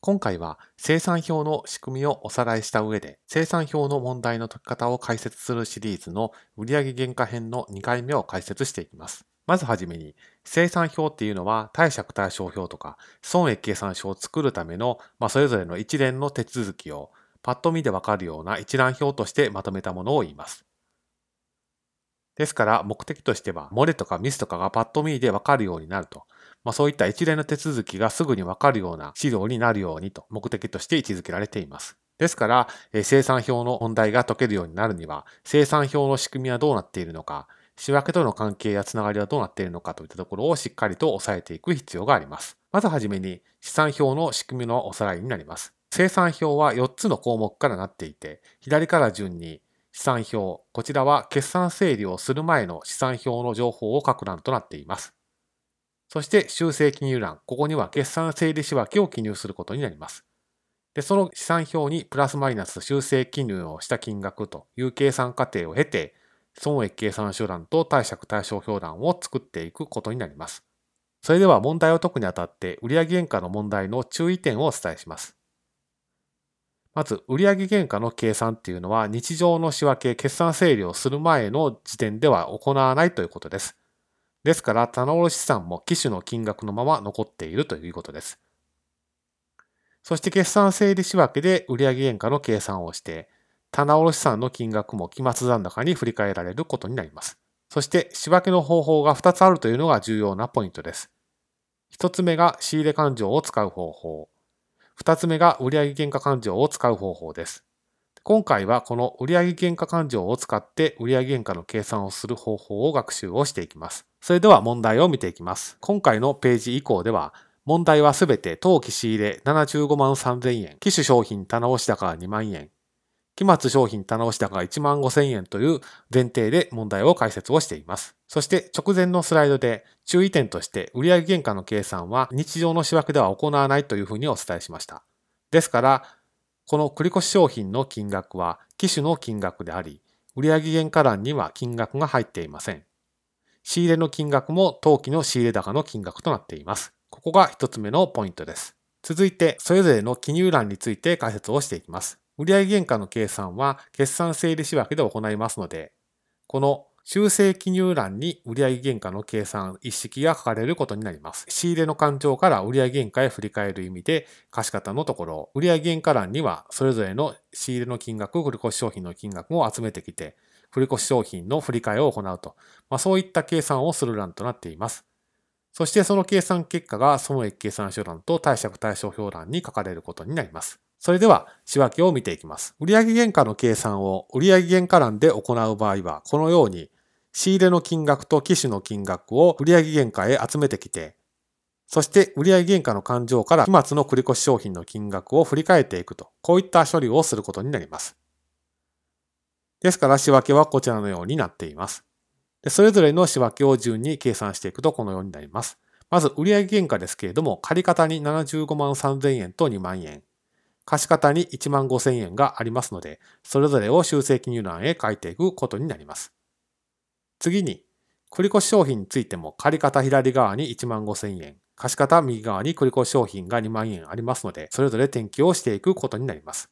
今回は生産表の仕組みをおさらいした上で、生産表の問題の解き方を解説するシリーズの売上原価編の2回目を解説していきます。まずはじめに、生産表っていうのは貸借対照表とか損益計算書を作るための、まあ、それぞれの一連の手続きをパッと見でわかるような一覧表としてまとめたものを言います。ですから目的としては、漏れとかミスとかがパッと見でわかるようになると。まあ、そういった一連の手続きがすぐにわかるような資料になるようにと目的として位置づけられています。ですから、え生産表の問題が解けるようになるには、生産表の仕組みはどうなっているのか、仕分けとの関係やつながりはどうなっているのかといったところをしっかりと押さえていく必要があります。まずはじめに、資産表の仕組みのおさらいになります。生産表は4つの項目からなっていて、左から順に資産表、こちらは決算整理をする前の資産表の情報を書く欄となっています。そして修正記入欄、ここには決算整理仕分けを記入することになります。で、その資産表にプラスマイナス修正記入をした金額という計算過程を経て、損益計算書欄と貸借対照表欄を作っていくことになります。それでは問題を解くにあたって売上原価の問題の注意点をお伝えします。まず、売上原価の計算っていうのは日常の仕分け、決算整理をする前の時点では行わないということです。ですから、棚卸資産も機種の金額のまま残っているということです。そして決算整理仕分けで売上原価の計算をして、棚卸資産の金額も期末残高に振り替えられることになります。そして仕分けの方法が2つあるというのが重要なポイントです。1つ目が仕入れ勘定を使う方法。2つ目が売上原価勘定を使う方法です。今回はこの売上原価勘定を使って売上原価の計算をする方法を学習をしていきます。それでは問題を見ていきます。今回のページ以降では、問題はすべて当期仕入れ75万3000円、機種商品棚押し高2万円、期末商品棚押し高1万5000円という前提で問題を解説をしています。そして直前のスライドで注意点として売上原価の計算は日常の仕分けでは行わないというふうにお伝えしました。ですから、この繰越商品の金額は機種の金額であり、売上原価欄には金額が入っていません。仕入れの金額も当期の仕入れ高の金額となっています。ここが一つ目のポイントです。続いて、それぞれの記入欄について解説をしていきます。売上原価の計算は決算整理仕分けで行いますので、この修正記入欄に売上原価の計算一式が書かれることになります。仕入れの勘定から売上原価へ振り返る意味で、貸方のところ、売上原価欄にはそれぞれの仕入れの金額、繰越商品の金額を集めてきて、振越商品の振り替えを行うと、まあ、そういった計算をする欄となっています。そしてその計算結果が損益計算書欄と貸借対照表欄に書かれることになります。それでは仕分けを見ていきます。売上原価の計算を売上原価欄で行う場合は、このように仕入れの金額と機種の金額を売上原価へ集めてきて、そして売上原価の勘定から期末の繰越商品の金額を振り返っていくと、こういった処理をすることになります。ですから仕分けはこちらのようになっています。でそれぞれの仕分けを順に計算していくとこのようになります。まず売上原価ですけれども、借方に75万3000円と2万円、貸方に1万5000円がありますので、それぞれを修正記入欄へ書いていくことになります。次に、繰越商品についても借方左側に1万5000円、貸方右側に繰越商品が2万円ありますので、それぞれ転記をしていくことになります。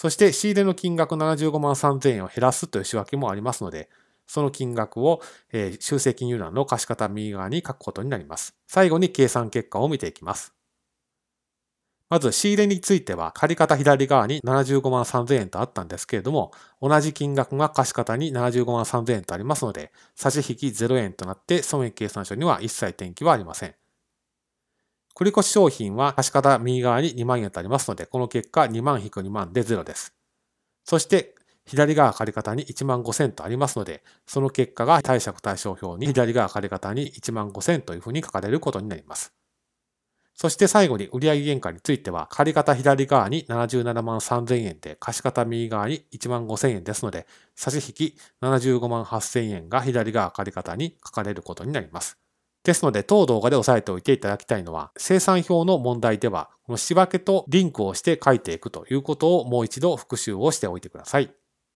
そして仕入れの金額75万3000円を減らすという仕分けもありますので、その金額を、えー、修正記入欄の貸方右側に書くことになります。最後に計算結果を見ていきます。まず仕入れについては借方左側に75万3000円とあったんですけれども、同じ金額が貸方に75万3000円とありますので、差し引き0円となって損益計算書には一切転記はありません。繰越商品は貸方右側に2万円とありますので、この結果2万引く2万で0です。そして、左側借方に1万5000とありますので、その結果が貸借対照表に左側借方に1万5000というふうに書かれることになります。そして最後に売上原価については、借方左側に77万3000円で、貸方右側に1万5000円ですので、差し引き75万8000円が左側借方に書かれることになります。ですので、当動画で押さえておいていただきたいのは、生産表の問題では、この仕分けとリンクをして書いていくということをもう一度復習をしておいてください。